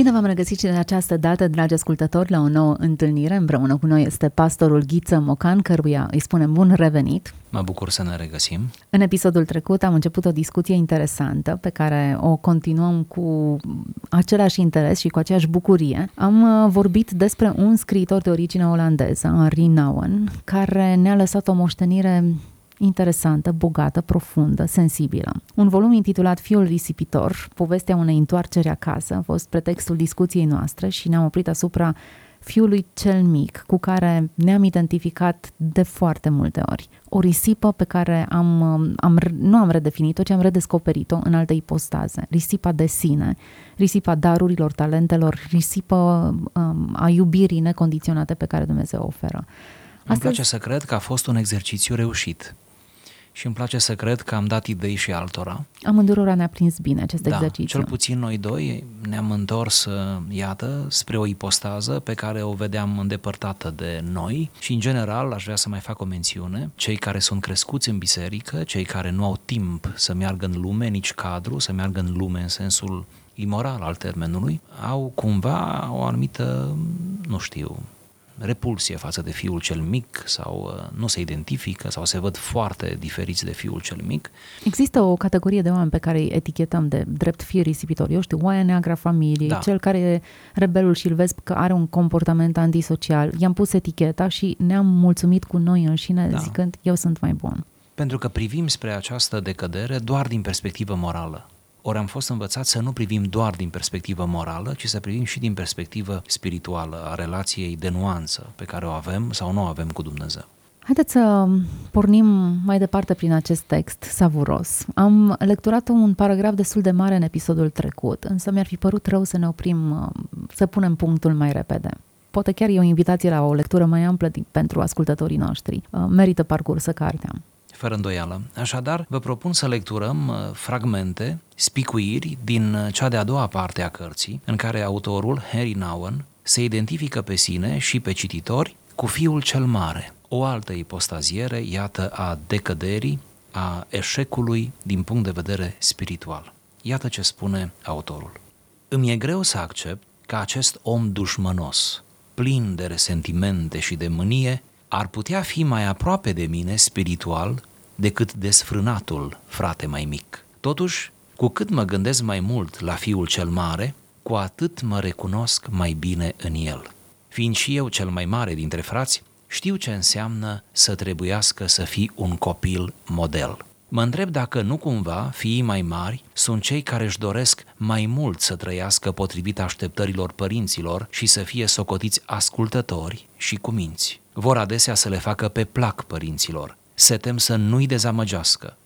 Bine v-am regăsit și de această dată, dragi ascultători, la o nouă întâlnire. Împreună cu noi este pastorul Ghiță Mocan, căruia îi spunem bun revenit. Mă bucur să ne regăsim. În episodul trecut am început o discuție interesantă pe care o continuăm cu același interes și cu aceeași bucurie. Am uh, vorbit despre un scriitor de origine olandeză, Henri Nouwen, care ne-a lăsat o moștenire interesantă, bogată, profundă, sensibilă. Un volum intitulat Fiul risipitor, povestea unei întoarceri acasă, a fost pretextul discuției noastre și ne-am oprit asupra fiului cel mic, cu care ne-am identificat de foarte multe ori. O risipă pe care am, am, nu am redefinit-o, ci am redescoperit-o în alte ipostaze. Risipa de sine, risipa darurilor, talentelor, risipă um, a iubirii necondiționate pe care Dumnezeu o oferă. Astăzi... Îmi place să cred că a fost un exercițiu reușit și îmi place să cred că am dat idei și altora. Amândurora ne-a prins bine acest da, exercițiu. cel puțin noi doi ne-am întors, iată, spre o ipostază pe care o vedeam îndepărtată de noi și, în general, aș vrea să mai fac o mențiune, cei care sunt crescuți în biserică, cei care nu au timp să meargă în lume, nici cadru, să meargă în lume în sensul imoral al termenului, au cumva o anumită, nu știu, repulsie față de fiul cel mic sau uh, nu se identifică sau se văd foarte diferiți de fiul cel mic. Există o categorie de oameni pe care îi etichetăm de drept fii risipitori. Eu știu, oaia neagra familiei, da. cel care e rebelul și îl vezi că are un comportament antisocial. I-am pus eticheta și ne-am mulțumit cu noi înșine da. zicând eu sunt mai bun. Pentru că privim spre această decădere doar din perspectivă morală. Ori am fost învățați să nu privim doar din perspectivă morală, ci să privim și din perspectivă spirituală, a relației de nuanță pe care o avem sau nu o avem cu Dumnezeu. Haideți să pornim mai departe prin acest text savuros. Am lecturat un paragraf destul de mare în episodul trecut, însă mi-ar fi părut rău să ne oprim, să punem punctul mai repede. Poate chiar e o invitație la o lectură mai amplă pentru ascultătorii noștri. Merită parcursă cartea fără îndoială. Așadar, vă propun să lecturăm uh, fragmente, spicuiri din uh, cea de-a doua parte a cărții, în care autorul, Harry Nowen, se identifică pe sine și pe cititori cu fiul cel mare, o altă ipostaziere, iată, a decăderii, a eșecului din punct de vedere spiritual. Iată ce spune autorul. Îmi e greu să accept că acest om dușmănos, plin de resentimente și de mânie, ar putea fi mai aproape de mine spiritual decât desfrânatul frate mai mic. Totuși, cu cât mă gândesc mai mult la fiul cel mare, cu atât mă recunosc mai bine în el. Fiind și eu cel mai mare dintre frați, știu ce înseamnă să trebuiască să fii un copil model. Mă întreb dacă nu cumva fiii mai mari sunt cei care își doresc mai mult să trăiască potrivit așteptărilor părinților și să fie socotiți ascultători și cuminți. Vor adesea să le facă pe plac părinților, se tem să nu-i dezamăgească.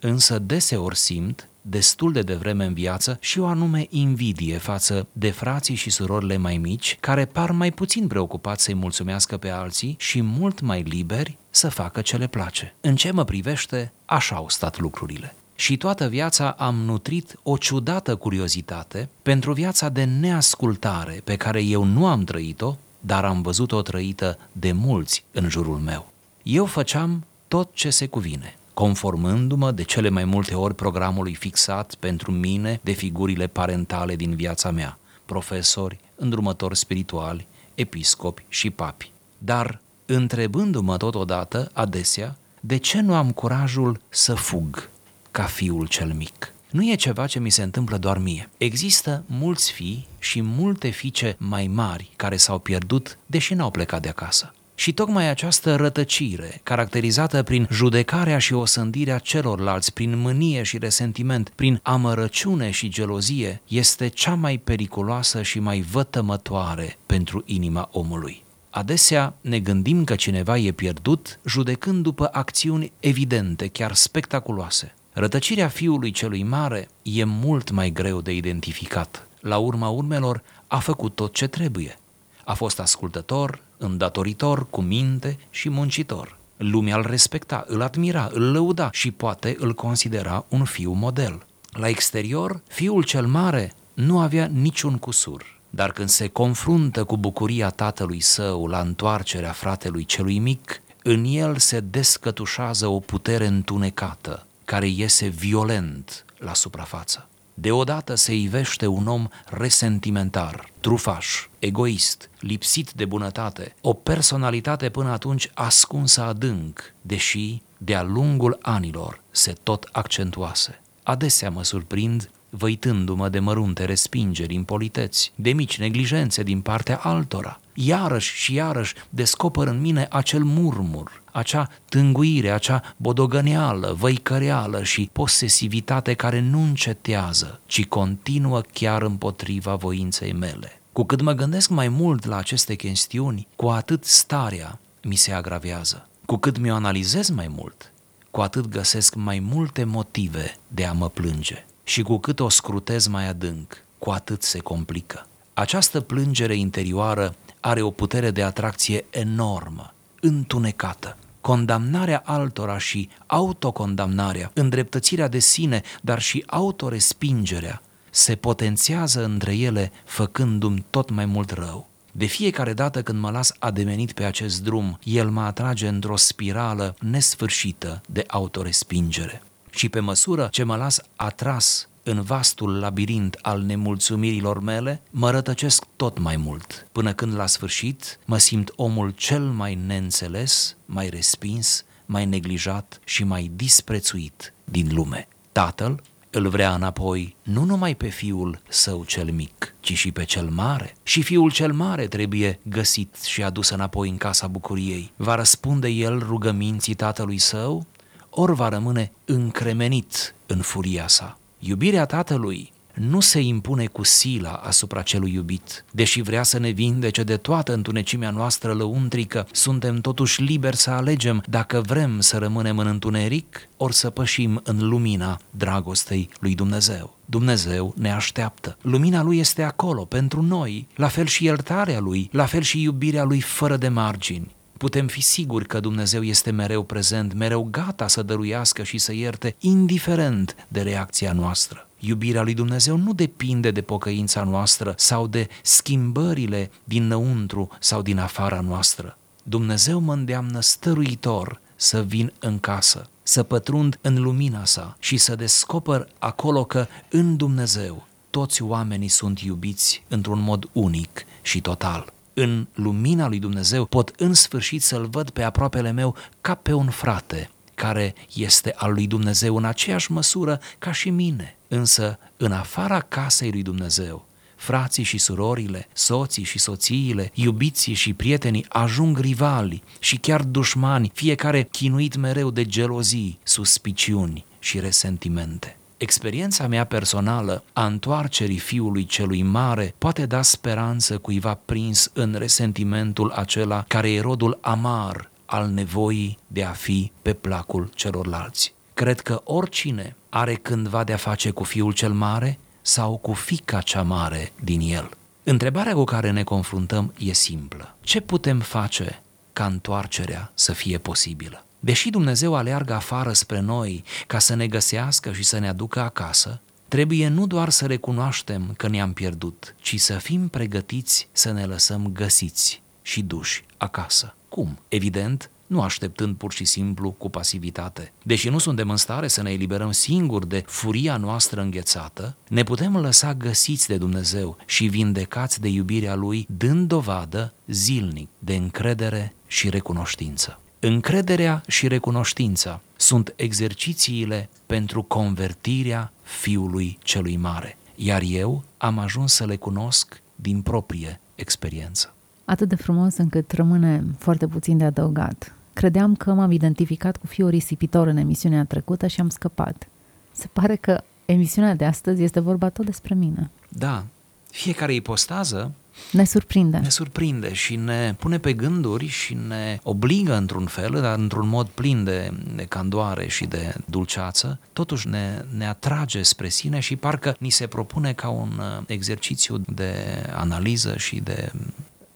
Însă deseori simt, destul de devreme în viață, și o anume invidie față de frații și surorile mai mici, care par mai puțin preocupați să-i mulțumească pe alții și mult mai liberi să facă ce le place. În ce mă privește, așa au stat lucrurile. Și toată viața am nutrit o ciudată curiozitate pentru viața de neascultare pe care eu nu am trăit-o, dar am văzut-o trăită de mulți în jurul meu. Eu făceam tot ce se cuvine, conformându-mă de cele mai multe ori programului fixat pentru mine de figurile parentale din viața mea, profesori, îndrumători spirituali, episcopi și papi. Dar, întrebându-mă totodată, adesea, de ce nu am curajul să fug ca fiul cel mic? Nu e ceva ce mi se întâmplă doar mie. Există mulți fii și multe fiice mai mari care s-au pierdut, deși n-au plecat de acasă. Și tocmai această rătăcire, caracterizată prin judecarea și osândirea celorlalți, prin mânie și resentiment, prin amărăciune și gelozie, este cea mai periculoasă și mai vătămătoare pentru inima omului. Adesea ne gândim că cineva e pierdut judecând după acțiuni evidente, chiar spectaculoase. Rătăcirea fiului celui mare e mult mai greu de identificat. La urma urmelor, a făcut tot ce trebuie. A fost ascultător, îndatoritor, cu minte și muncitor. Lumea îl respecta, îl admira, îl lăuda și poate îl considera un fiu model. La exterior, fiul cel mare nu avea niciun cusur, dar când se confruntă cu bucuria tatălui său la întoarcerea fratelui celui mic, în el se descătușează o putere întunecată, care iese violent la suprafață. Deodată se ivește un om resentimentar, trufaș, egoist, lipsit de bunătate, o personalitate până atunci ascunsă adânc, deși de-a lungul anilor se tot accentuase. Adesea mă surprind văitându-mă de mărunte respingeri, impoliteți, de mici neglijențe din partea altora. Iarăși și iarăși descoper în mine acel murmur, acea tânguire, acea bodogăneală, văicăreală și posesivitate care nu încetează, ci continuă chiar împotriva voinței mele. Cu cât mă gândesc mai mult la aceste chestiuni, cu atât starea mi se agravează. Cu cât mi-o analizez mai mult, cu atât găsesc mai multe motive de a mă plânge. Și cu cât o scrutez mai adânc, cu atât se complică. Această plângere interioară are o putere de atracție enormă, întunecată. Condamnarea altora și autocondamnarea, îndreptățirea de sine, dar și autorespingerea, se potențează între ele, făcându-mi tot mai mult rău. De fiecare dată când mă las ademenit pe acest drum, el mă atrage într-o spirală nesfârșită de autorespingere. Și pe măsură ce mă las atras în vastul labirint al nemulțumirilor mele, mă rătăcesc tot mai mult, până când la sfârșit mă simt omul cel mai neînțeles, mai respins, mai neglijat și mai disprețuit din lume. Tatăl îl vrea înapoi nu numai pe fiul său cel mic, ci și pe cel mare. Și fiul cel mare trebuie găsit și adus înapoi în casa bucuriei. Va răspunde el rugăminții tatălui său? Ori va rămâne încremenit în furia sa? Iubirea tatălui nu se impune cu sila asupra celui iubit. Deși vrea să ne vindece de toată întunecimea noastră lăuntrică, suntem totuși liberi să alegem dacă vrem să rămânem în întuneric ori să pășim în lumina dragostei lui Dumnezeu. Dumnezeu ne așteaptă. Lumina lui este acolo pentru noi, la fel și iertarea lui, la fel și iubirea lui fără de margini putem fi siguri că Dumnezeu este mereu prezent, mereu gata să dăruiască și să ierte, indiferent de reacția noastră. Iubirea lui Dumnezeu nu depinde de pocăința noastră sau de schimbările dinăuntru sau din afara noastră. Dumnezeu mă îndeamnă stăruitor să vin în casă, să pătrund în lumina sa și să descoper acolo că în Dumnezeu toți oamenii sunt iubiți într-un mod unic și total în lumina lui Dumnezeu pot în sfârșit să-l văd pe aproapele meu ca pe un frate care este al lui Dumnezeu în aceeași măsură ca și mine. Însă, în afara casei lui Dumnezeu, frații și surorile, soții și soțiile, iubiții și prietenii ajung rivali și chiar dușmani, fiecare chinuit mereu de gelozii, suspiciuni și resentimente. Experiența mea personală a întoarcerii fiului celui mare poate da speranță cuiva prins în resentimentul acela care e rodul amar al nevoii de a fi pe placul celorlalți. Cred că oricine are cândva de-a face cu fiul cel mare sau cu fica cea mare din el. Întrebarea cu care ne confruntăm e simplă. Ce putem face ca întoarcerea să fie posibilă? Deși Dumnezeu aleargă afară spre noi ca să ne găsească și să ne aducă acasă, trebuie nu doar să recunoaștem că ne-am pierdut, ci să fim pregătiți să ne lăsăm găsiți și duși acasă. Cum? Evident, nu așteptând pur și simplu cu pasivitate. Deși nu suntem în stare să ne eliberăm singuri de furia noastră înghețată, ne putem lăsa găsiți de Dumnezeu și vindecați de iubirea Lui, dând dovadă zilnic de încredere și recunoștință. Încrederea și recunoștința sunt exercițiile pentru convertirea Fiului Celui Mare, iar eu am ajuns să le cunosc din proprie experiență. Atât de frumos încât rămâne foarte puțin de adăugat. Credeam că m-am identificat cu fiul risipitor în emisiunea trecută și am scăpat. Se pare că emisiunea de astăzi este vorba tot despre mine. Da, fiecare ipostază ne surprinde. Ne surprinde și ne pune pe gânduri și ne obligă într-un fel, dar într-un mod plin de, de candoare și de dulceață, totuși ne, ne atrage spre sine și parcă ni se propune ca un uh, exercițiu de analiză și de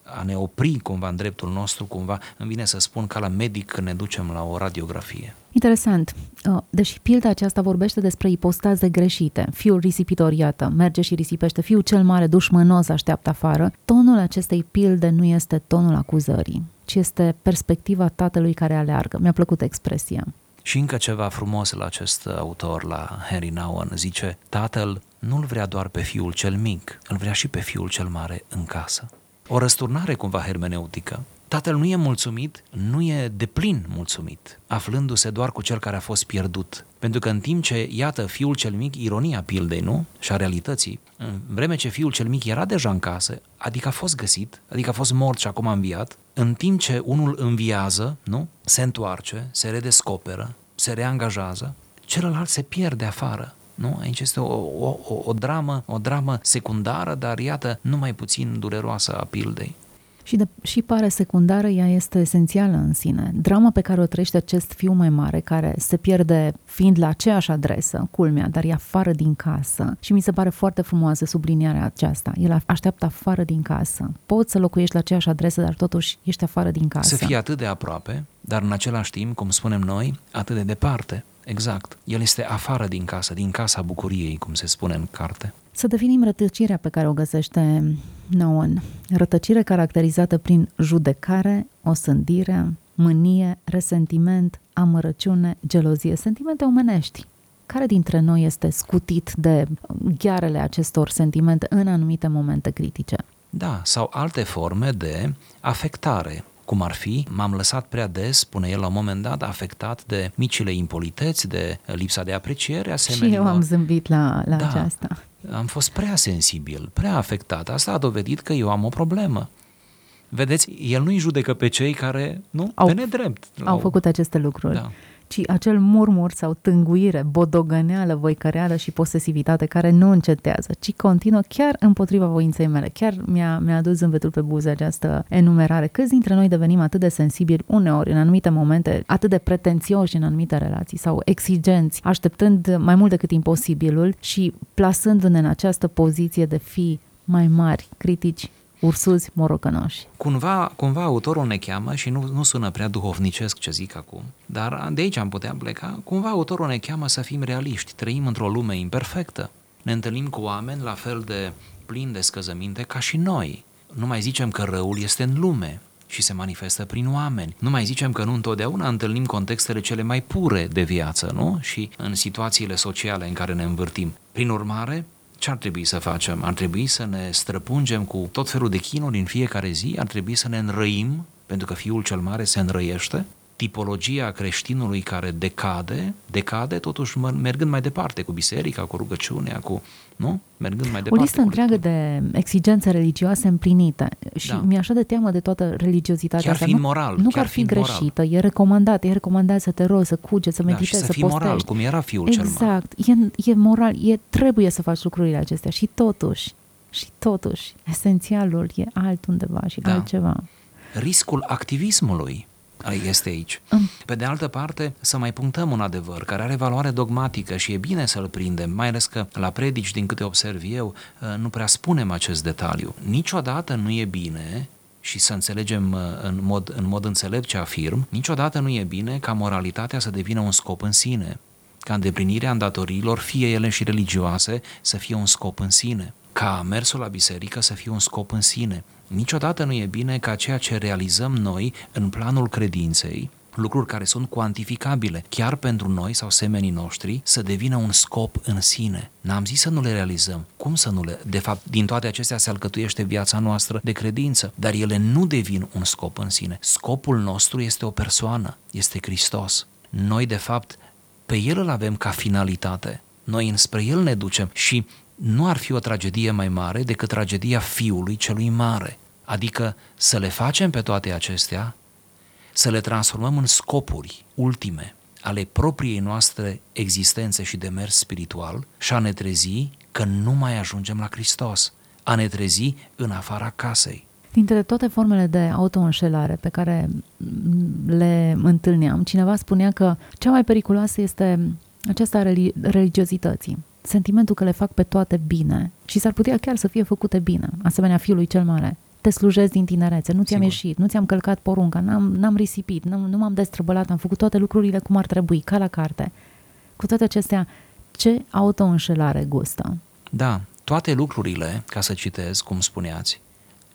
a ne opri cumva în dreptul nostru, cumva îmi vine să spun ca la medic când ne ducem la o radiografie. Interesant. Uh, deși pilda aceasta vorbește despre ipostaze greșite, fiul risipitor, iată, merge și risipește, fiul cel mare dușmănos așteaptă afară, tonul acestei pilde nu este tonul acuzării, ci este perspectiva tatălui care aleargă. Mi-a plăcut expresia. Și încă ceva frumos la acest autor, la Harry Nouwen, zice, tatăl nu-l vrea doar pe fiul cel mic, îl vrea și pe fiul cel mare în casă. O răsturnare cumva hermeneutică. Tatăl nu e mulțumit, nu e deplin mulțumit, aflându-se doar cu cel care a fost pierdut. Pentru că în timp ce, iată, fiul cel mic, ironia pildei, nu? Și a realității, în vreme ce fiul cel mic era deja în casă, adică a fost găsit, adică a fost mort și acum a înviat, în timp ce unul înviază, nu? Se întoarce, se redescoperă, se reangajează, celălalt se pierde afară. Nu? Aici este o, o, o, o dramă, o dramă secundară, dar iată, nu mai puțin dureroasă a pildei. Și, de, și pare secundară, ea este esențială în sine. Drama pe care o trăiește acest fiu mai mare, care se pierde fiind la aceeași adresă, culmea, dar e afară din casă. Și mi se pare foarte frumoasă sublinierea aceasta. El așteaptă afară din casă. Poți să locuiești la aceeași adresă, dar totuși ești afară din casă. Să fie atât de aproape, dar în același timp, cum spunem noi, atât de departe. Exact. El este afară din casă, din casa bucuriei, cum se spune în carte. Să definim rătăcirea pe care o găsește Noan. Rătăcire caracterizată prin judecare, osândire, mânie, resentiment, amărăciune, gelozie, sentimente omenești. Care dintre noi este scutit de ghearele acestor sentimente în anumite momente critice? Da, sau alte forme de afectare, cum ar fi, m-am lăsat prea des, spune el la un moment dat, afectat de micile impoliteți, de lipsa de apreciere asemenea. Și eu am zâmbit la, la da, aceasta. Am fost prea sensibil, prea afectat. Asta a dovedit că eu am o problemă. Vedeți, el nu-i judecă pe cei care, nu, au, pe nedrept. Au, au făcut aceste lucruri. Da ci acel murmur sau tânguire, bodogăneală, voicăreală și posesivitate care nu încetează, ci continuă chiar împotriva voinței mele. Chiar mi-a, mi-a adus zâmbetul pe buze această enumerare. Câți dintre noi devenim atât de sensibili uneori, în anumite momente, atât de pretențioși în anumite relații sau exigenți, așteptând mai mult decât imposibilul și plasându-ne în această poziție de fi mai mari, critici, ursuzi morocănoși. Cumva, cumva autorul ne cheamă și nu, nu sună prea duhovnicesc ce zic acum, dar de aici am putea pleca, cumva autorul ne cheamă să fim realiști, trăim într-o lume imperfectă, ne întâlnim cu oameni la fel de plini de scăzăminte ca și noi. Nu mai zicem că răul este în lume, și se manifestă prin oameni. Nu mai zicem că nu întotdeauna întâlnim contextele cele mai pure de viață, nu? Și în situațiile sociale în care ne învârtim. Prin urmare, ce ar trebui să facem? Ar trebui să ne străpungem cu tot felul de chinuri în fiecare zi? Ar trebui să ne înrăim, pentru că fiul cel mare se înrăiește? Tipologia creștinului care decade, decade totuși mergând mai departe cu biserica, cu rugăciunea, cu, nu? Mergând mai departe. O listă întreagă de exigențe religioase împlinite și da. mi-e așa de teamă de toată religiozitatea chiar asta. Fiind moral, nu, nu că ar fi greșită, moral. e recomandat, e recomandat să te rogi, să cugeți, să meditezi, da, și să, să fii postești. moral, cum era fiul exact. cel mare. Exact, e, e moral, e, trebuie să faci lucrurile acestea și totuși, și totuși, esențialul e altundeva și da. altceva. Riscul activismului este aici. Pe de altă parte, să mai punctăm un adevăr care are valoare dogmatică și e bine să-l prindem, mai ales că la predici, din câte observ eu, uh, nu prea spunem acest detaliu. Niciodată nu e bine și să înțelegem uh, în mod, în mod înțelept ce afirm, niciodată nu e bine ca moralitatea să devină un scop în sine, ca îndeplinirea îndatoriilor, fie ele și religioase, să fie un scop în sine, ca mersul la biserică să fie un scop în sine, Niciodată nu e bine ca ceea ce realizăm noi în planul credinței, lucruri care sunt cuantificabile, chiar pentru noi sau semenii noștri, să devină un scop în sine. N-am zis să nu le realizăm. Cum să nu le... De fapt, din toate acestea se alcătuiește viața noastră de credință, dar ele nu devin un scop în sine. Scopul nostru este o persoană, este Hristos. Noi, de fapt, pe El îl avem ca finalitate. Noi înspre El ne ducem și nu ar fi o tragedie mai mare decât tragedia fiului celui mare. Adică să le facem pe toate acestea, să le transformăm în scopuri ultime ale propriei noastre existențe și de mers spiritual și a ne trezi că nu mai ajungem la Hristos, a ne trezi în afara casei. Dintre toate formele de autoînșelare pe care le întâlneam, cineva spunea că cea mai periculoasă este aceasta religiozității sentimentul că le fac pe toate bine și s-ar putea chiar să fie făcute bine, asemenea fiului cel mare. Te slujezi din tinerețe, nu ți-am Sigur. ieșit, nu ți-am călcat porunca, n-am, n-am risipit, n-am, nu m-am destrăbălat, am făcut toate lucrurile cum ar trebui, ca la carte. Cu toate acestea, ce autoînșelare gustă? Da, toate lucrurile, ca să citez, cum spuneați,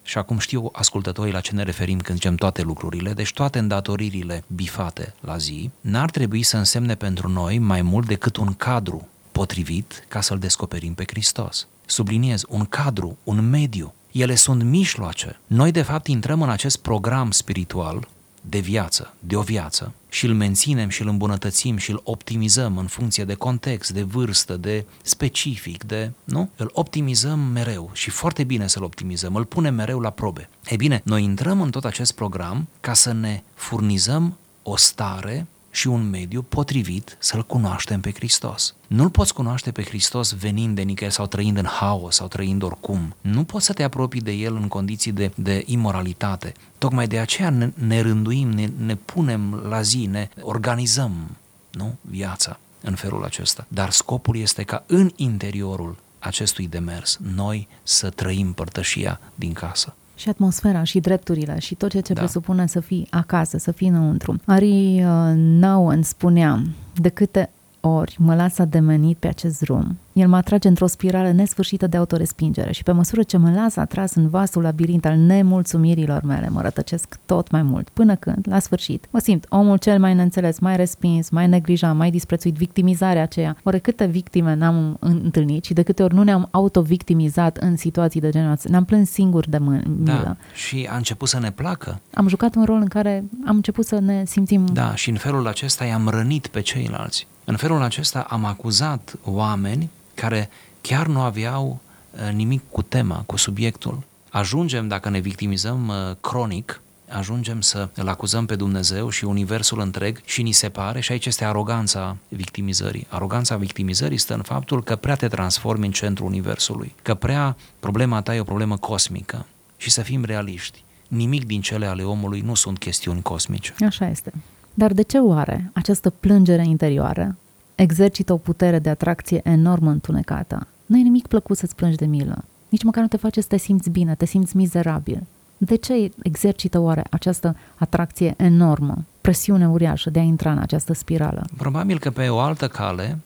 și acum știu ascultătorii la ce ne referim când zicem toate lucrurile, deci toate îndatoririle bifate la zi, n-ar trebui să însemne pentru noi mai mult decât un cadru potrivit ca să-L descoperim pe Hristos. Subliniez, un cadru, un mediu. Ele sunt mijloace. Noi, de fapt, intrăm în acest program spiritual de viață, de o viață și îl menținem și îl îmbunătățim și îl optimizăm în funcție de context, de vârstă, de specific, de, nu? Îl optimizăm mereu și foarte bine să-l optimizăm, îl punem mereu la probe. Ei bine, noi intrăm în tot acest program ca să ne furnizăm o stare și un mediu potrivit să-L cunoaștem pe Hristos. Nu-L poți cunoaște pe Hristos venind de nicăieri sau trăind în haos sau trăind oricum. Nu poți să te apropii de El în condiții de, de imoralitate. Tocmai de aceea ne, ne rânduim, ne, ne punem la zi, ne organizăm nu? viața în felul acesta. Dar scopul este ca în interiorul acestui demers noi să trăim părtășia din casă și atmosfera și drepturile și tot ceea ce da. presupune să fii acasă, să fii înăuntru. Ari uh, Nauen spunea, de câte ori mă las ademenit pe acest drum, el mă atrage într-o spirală nesfârșită de autorespingere și pe măsură ce mă las atras în vastul labirint al nemulțumirilor mele, mă rătăcesc tot mai mult, până când, la sfârșit, mă simt omul cel mai neînțeles, mai respins, mai neglijat, mai disprețuit, victimizarea aceea. Ori câte victime n-am întâlnit și de câte ori nu ne-am autovictimizat în situații de genul ăsta, ne-am plâns singuri de mână. Da, și a început să ne placă. Am jucat un rol în care am început să ne simțim... Da, și în felul acesta i-am rănit pe ceilalți. În felul acesta am acuzat oameni care chiar nu aveau uh, nimic cu tema, cu subiectul. Ajungem, dacă ne victimizăm uh, cronic, ajungem să îl acuzăm pe Dumnezeu și Universul întreg și ni se pare, și aici este aroganța victimizării. Aroganța victimizării stă în faptul că prea te transformi în centrul Universului, că prea problema ta e o problemă cosmică. Și să fim realiști, nimic din cele ale omului nu sunt chestiuni cosmice. Așa este. Dar de ce oare această plângere interioară exercită o putere de atracție enormă întunecată? Nu e nimic plăcut să-ți plângi de milă. Nici măcar nu te face să te simți bine, te simți mizerabil. De ce exercită oare această atracție enormă, presiune uriașă de a intra în această spirală? Probabil că pe o altă cale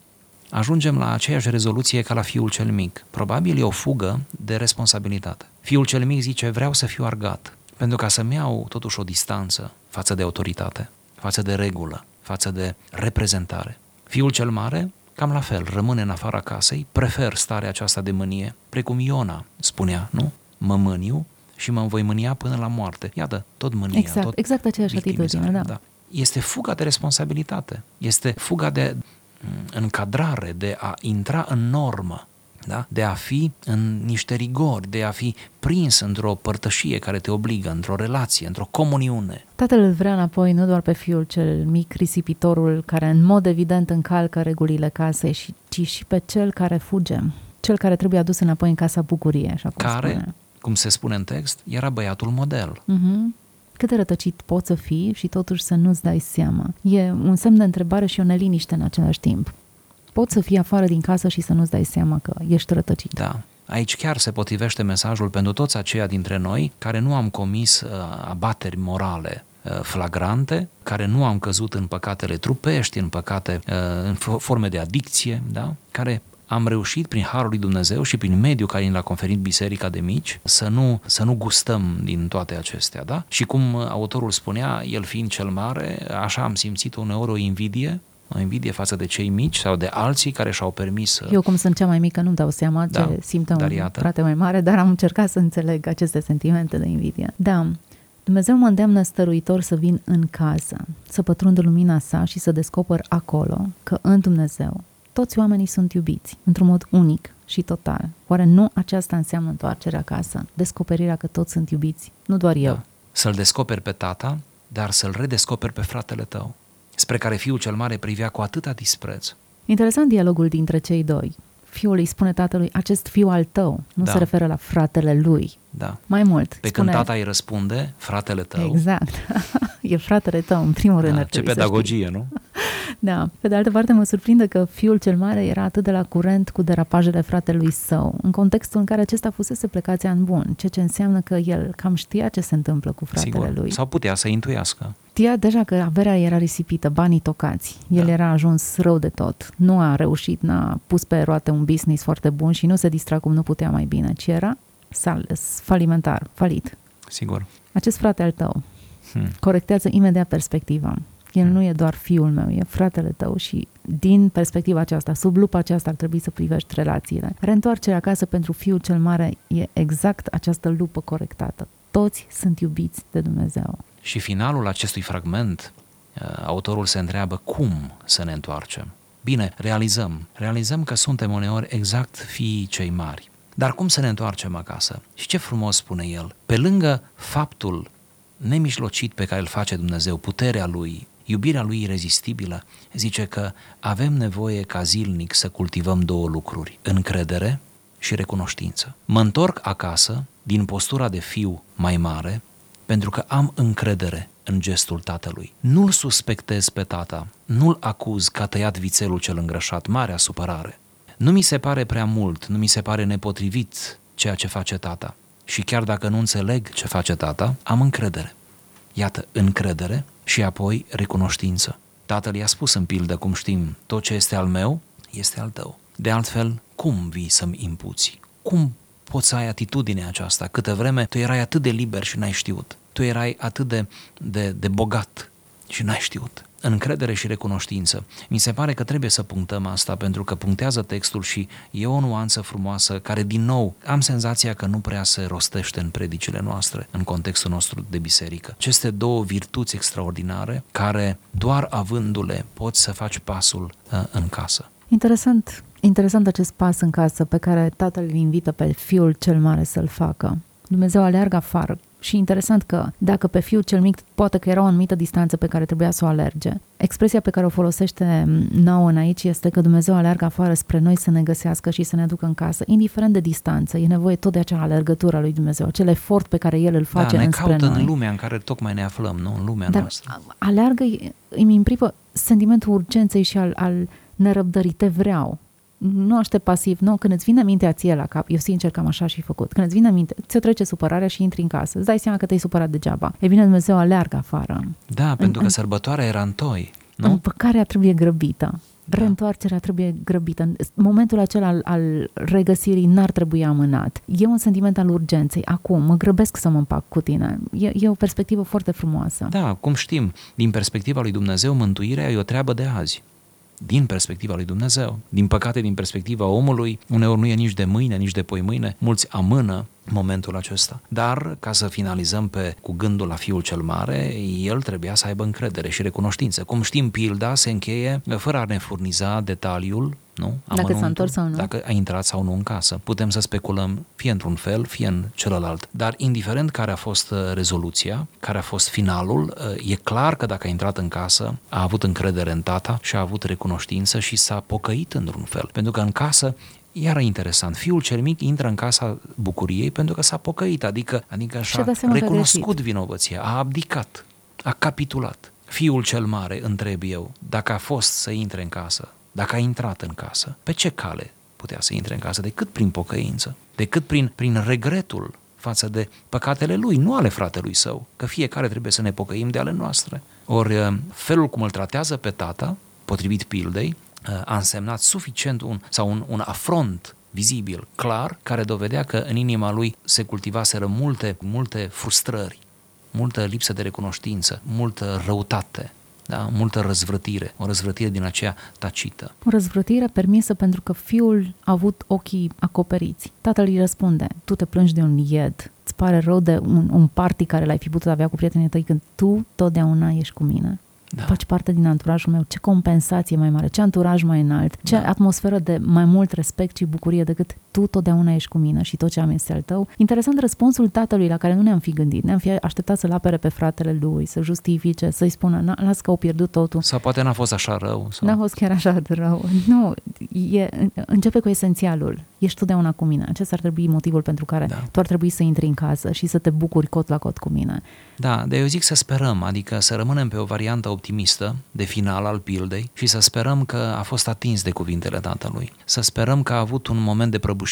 ajungem la aceeași rezoluție ca la fiul cel mic. Probabil e o fugă de responsabilitate. Fiul cel mic zice, vreau să fiu argat, pentru ca să-mi iau totuși o distanță față de autoritate față de regulă, față de reprezentare. Fiul cel mare, cam la fel, rămâne în afara casei, prefer starea aceasta de mânie, precum Iona spunea, nu? Mă mâniu și mă voi mânia până la moarte. Iată, tot mânia, exact, tot Exact aceeași atitudine, da. da. Este fuga de responsabilitate, este fuga de mm, încadrare, de a intra în normă, da? de a fi în niște rigori, de a fi prins într-o părtășie care te obligă, într-o relație, într-o comuniune. Tatăl îl vrea înapoi nu doar pe fiul cel mic, risipitorul, care în mod evident încalcă regulile casei, ci și pe cel care fuge, cel care trebuie adus înapoi în casa bucurie, așa cum care, spune. cum se spune în text, era băiatul model. Uh-huh cât de rătăcit poți să fii și totuși să nu-ți dai seama. E un semn de întrebare și o neliniște în același timp poți să fii afară din casă și să nu-ți dai seama că ești rătăcit. Da. Aici chiar se potrivește mesajul pentru toți aceia dintre noi care nu am comis uh, abateri morale uh, flagrante, care nu am căzut în păcatele trupești, în păcate, uh, în forme de adicție, da? care am reușit prin harul lui Dumnezeu și prin mediul care ne l-a conferit biserica de mici să nu, să nu gustăm din toate acestea, da? Și cum autorul spunea, el fiind cel mare, așa am simțit uneori o invidie o invidie față de cei mici sau de alții care și-au permis să... Eu cum sunt cea mai mică nu dau seama da, ce simte un iată. frate mai mare, dar am încercat să înțeleg aceste sentimente de invidie. Da, Dumnezeu mă îndeamnă stăruitor să vin în casă, să pătrund lumina sa și să descoper acolo că în Dumnezeu toți oamenii sunt iubiți, într-un mod unic și total. Oare nu aceasta înseamnă întoarcerea acasă? Descoperirea că toți sunt iubiți, nu doar eu. Da. Să-l descoperi pe tata, dar să-l redescoperi pe fratele tău spre care fiul cel mare privea cu atâta dispreț. Interesant dialogul dintre cei doi. Fiul îi spune tatălui, acest fiu al tău, nu da. se referă la fratele lui. Da. Mai mult. Pe spune... când tata îi răspunde, fratele tău. Exact. e fratele tău, în primul rând. Da, ce pedagogie, nu? Da. Pe de altă parte, mă surprinde că fiul cel mare era atât de la curent cu derapajele fratelui său, în contextul în care acesta fusese plecația în bun, ceea ce înseamnă că el cam știa ce se întâmplă cu fratele Sigur. lui. Sau putea să intuiască. Știa deja că averea era risipită, banii tocați. El da. era ajuns rău de tot. Nu a reușit, n-a pus pe roate un business foarte bun și nu se distra cum nu putea mai bine, ci era sal, falimentar, falit. Sigur. Acest frate al tău hmm. corectează imediat perspectiva El nu e doar fiul meu, e fratele tău și din perspectiva aceasta, sub lupa aceasta ar trebui să privești relațiile. Reîntoarcerea acasă pentru fiul cel mare e exact această lupă corectată. Toți sunt iubiți de Dumnezeu. Și finalul acestui fragment, uh, autorul se întreabă cum să ne întoarcem. Bine, realizăm. Realizăm că suntem uneori exact fiii cei mari. Dar cum să ne întoarcem acasă? Și ce frumos spune el. Pe lângă faptul nemișlocit pe care îl face Dumnezeu, puterea Lui, iubirea Lui irezistibilă, zice că avem nevoie ca zilnic să cultivăm două lucruri, încredere și recunoștință. Mă întorc acasă din postura de fiu mai mare pentru că am încredere în gestul tatălui. Nu-l suspectez pe tata, nu-l acuz că a tăiat vițelul cel îngrășat, marea supărare. Nu mi se pare prea mult, nu mi se pare nepotrivit ceea ce face tata. Și chiar dacă nu înțeleg ce face tata, am încredere. Iată, încredere și apoi recunoștință. Tatăl i-a spus în pildă, cum știm, tot ce este al meu este al tău. De altfel, cum vii să-mi impuți? Cum poți să ai atitudinea aceasta? Câte vreme tu erai atât de liber și n-ai știut. Tu erai atât de, de, de bogat și n-ai știut încredere și recunoștință. Mi se pare că trebuie să punctăm asta pentru că punctează textul și e o nuanță frumoasă care, din nou, am senzația că nu prea se rostește în predicile noastre, în contextul nostru de biserică. Aceste două virtuți extraordinare care, doar avându-le, poți să faci pasul uh, în casă. Interesant, interesant acest pas în casă pe care tatăl îl invită pe fiul cel mare să-l facă. Dumnezeu aleargă afară și interesant că dacă pe fiul cel mic poate că era o anumită distanță pe care trebuia să o alerge, expresia pe care o folosește nouă în aici este că Dumnezeu alergă afară spre noi să ne găsească și să ne aducă în casă, indiferent de distanță. E nevoie tot de acea alergătură a lui Dumnezeu, acel efort pe care El îl face da, ne înspre caută noi. în lumea în care tocmai ne aflăm, nu? În lumea Dar noastră. aleargă, îmi impripă sentimentul urgenței și al, al nerăbdării. Te vreau nu aștept pasiv, nu, când îți vine mintea ție la cap, eu sincer că am așa și făcut, când îți vine minte, ți-o trece supărarea și intri în casă, îți dai seama că te-ai supărat degeaba. E bine, Dumnezeu aleargă afară. Da, pentru că sărbătoarea era în toi, nu? Împăcarea trebuie grăbită. Da. Reîntoarcerea trebuie grăbită. În momentul acela al, al regăsirii n-ar trebui amânat. E un sentiment al urgenței. Acum, mă grăbesc să mă împac cu tine. E, e o perspectivă foarte frumoasă. Da, cum știm, din perspectiva lui Dumnezeu, mântuirea e o treabă de azi din perspectiva lui Dumnezeu. Din păcate, din perspectiva omului, uneori nu e nici de mâine, nici de poi mâine, mulți amână momentul acesta. Dar, ca să finalizăm pe, cu gândul la fiul cel mare, el trebuia să aibă încredere și recunoștință. Cum știm, pilda se încheie fără a ne furniza detaliul nu? Dacă s-a întors sau nu. Dacă a intrat sau nu în casă. Putem să speculăm fie într-un fel, fie în celălalt. Dar indiferent care a fost uh, rezoluția, care a fost finalul, uh, e clar că dacă a intrat în casă, a avut încredere în tata și a avut recunoștință și s-a pocăit într-un fel. Pentru că în casă iar interesant, fiul cel mic intră în casa bucuriei pentru că s-a pocăit, adică, adică și-a recunoscut vinovăția, a abdicat, a capitulat. Fiul cel mare, întreb eu, dacă a fost să intre în casă, dacă a intrat în casă, pe ce cale putea să intre în casă? Decât prin pocăință, decât prin, prin regretul față de păcatele lui, nu ale fratelui său, că fiecare trebuie să ne pocăim de ale noastre. Ori uh, felul cum îl tratează pe tata, potrivit pildei, uh, a însemnat suficient un, sau un, un afront vizibil, clar, care dovedea că în inima lui se cultivaseră multe, multe frustrări, multă lipsă de recunoștință, multă răutate, da? multă răzvrătire, o răzvrătire din aceea tacită. O răzvrătire permisă pentru că fiul a avut ochii acoperiți. Tatăl îi răspunde, tu te plângi de un ied, îți pare rău de un, un party care l-ai fi putut avea cu prietenii tăi când tu totdeauna ești cu mine da. faci parte din anturajul meu, ce compensație mai mare, ce anturaj mai înalt, ce da. atmosferă de mai mult respect și bucurie decât tu totdeauna ești cu mine și tot ce am este al tău. Interesant răspunsul tatălui la care nu ne-am fi gândit, ne-am fi așteptat să-l apere pe fratele lui, să justifice, să-i spună, las că au pierdut totul. Sau poate n-a fost așa rău. Sau... N-a fost chiar așa de rău. Nu, e, începe cu esențialul. Ești totdeauna cu mine. Acesta ar trebui motivul pentru care da. tu ar trebui să intri în casă și să te bucuri cot la cot cu mine. Da, de eu zic să sperăm, adică să rămânem pe o variantă optimistă de final al pildei și să sperăm că a fost atins de cuvintele tatălui. Să sperăm că a avut un moment de prăbușire.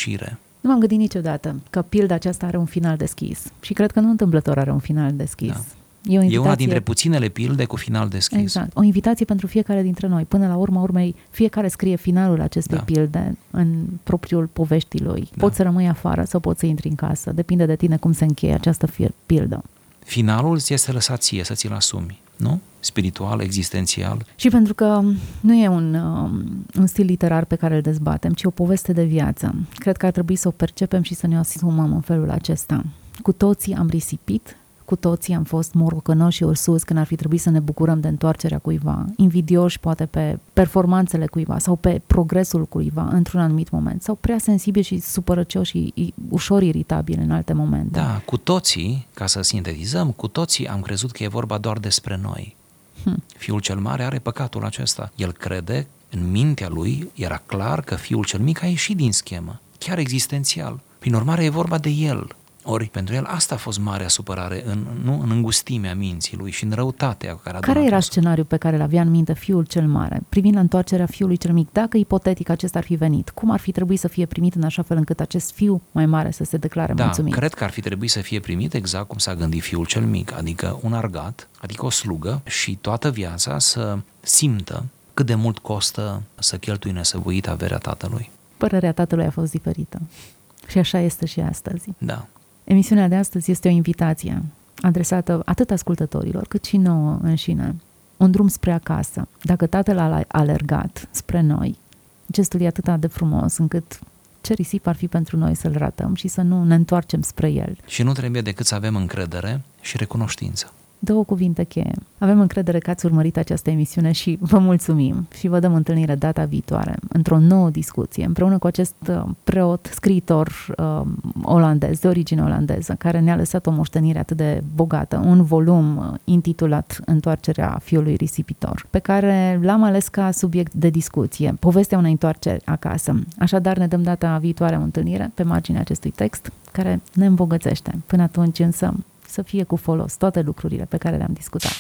Nu m-am gândit niciodată că pilda aceasta are un final deschis și cred că nu întâmplător are un final deschis. Da. E, o invitație... e una dintre puținele pilde cu final deschis. Exact. O invitație pentru fiecare dintre noi. Până la urma urmei, fiecare scrie finalul acestei da. pilde în propriul poveștii lui. Da. Poți să rămâi afară sau poți să intri în casă. Depinde de tine cum se încheie această pildă. Finalul ți este lăsat ție să ți-l asumi, nu? Spiritual, existențial. Și pentru că nu e un, um, un stil literar pe care îl dezbatem, ci o poveste de viață. Cred că ar trebui să o percepem și să ne asumăm în felul acesta. Cu toții am risipit cu toții am fost morocănoși și ursuți când ar fi trebuit să ne bucurăm de întoarcerea cuiva, invidioși poate pe performanțele cuiva sau pe progresul cuiva într-un anumit moment, sau prea sensibili și supărăcioși și ușor iritabili în alte momente. Da, cu toții, ca să sintetizăm, cu toții am crezut că e vorba doar despre noi. Hm. Fiul cel mare are păcatul acesta. El crede, în mintea lui, era clar că fiul cel mic a ieșit din schemă, chiar existențial. Prin urmare, e vorba de el. Ori pentru el asta a fost marea supărare, în, nu, în îngustimea minții lui și în răutatea care a Care era scenariul pe care îl avea în minte fiul cel mare, privind la întoarcerea fiului cel mic? Dacă ipotetic acesta ar fi venit, cum ar fi trebuit să fie primit în așa fel încât acest fiu mai mare să se declare da, mulțumit? cred că ar fi trebuit să fie primit exact cum s-a gândit fiul cel mic, adică un argat, adică o slugă și toată viața să simtă cât de mult costă să cheltui nesăbuit averea tatălui. Părerea tatălui a fost diferită. Și așa este și astăzi. Da. Emisiunea de astăzi este o invitație adresată atât ascultătorilor cât și nouă înșine. Un drum spre acasă. Dacă tatăl a alergat spre noi, gestul e atât de frumos încât ce risip ar fi pentru noi să-l ratăm și să nu ne întoarcem spre el. Și nu trebuie decât să avem încredere și recunoștință două cuvinte cheie. Avem încredere că ați urmărit această emisiune și vă mulțumim și vă dăm întâlnire data viitoare într-o nouă discuție împreună cu acest uh, preot, scriitor uh, olandez, de origine olandeză, care ne-a lăsat o moștenire atât de bogată, un volum uh, intitulat Întoarcerea fiului risipitor, pe care l-am ales ca subiect de discuție, povestea unei întoarceri acasă. Așadar, ne dăm data viitoare o întâlnire pe marginea acestui text care ne îmbogățește. Până atunci însă să fie cu folos toate lucrurile pe care le-am discutat.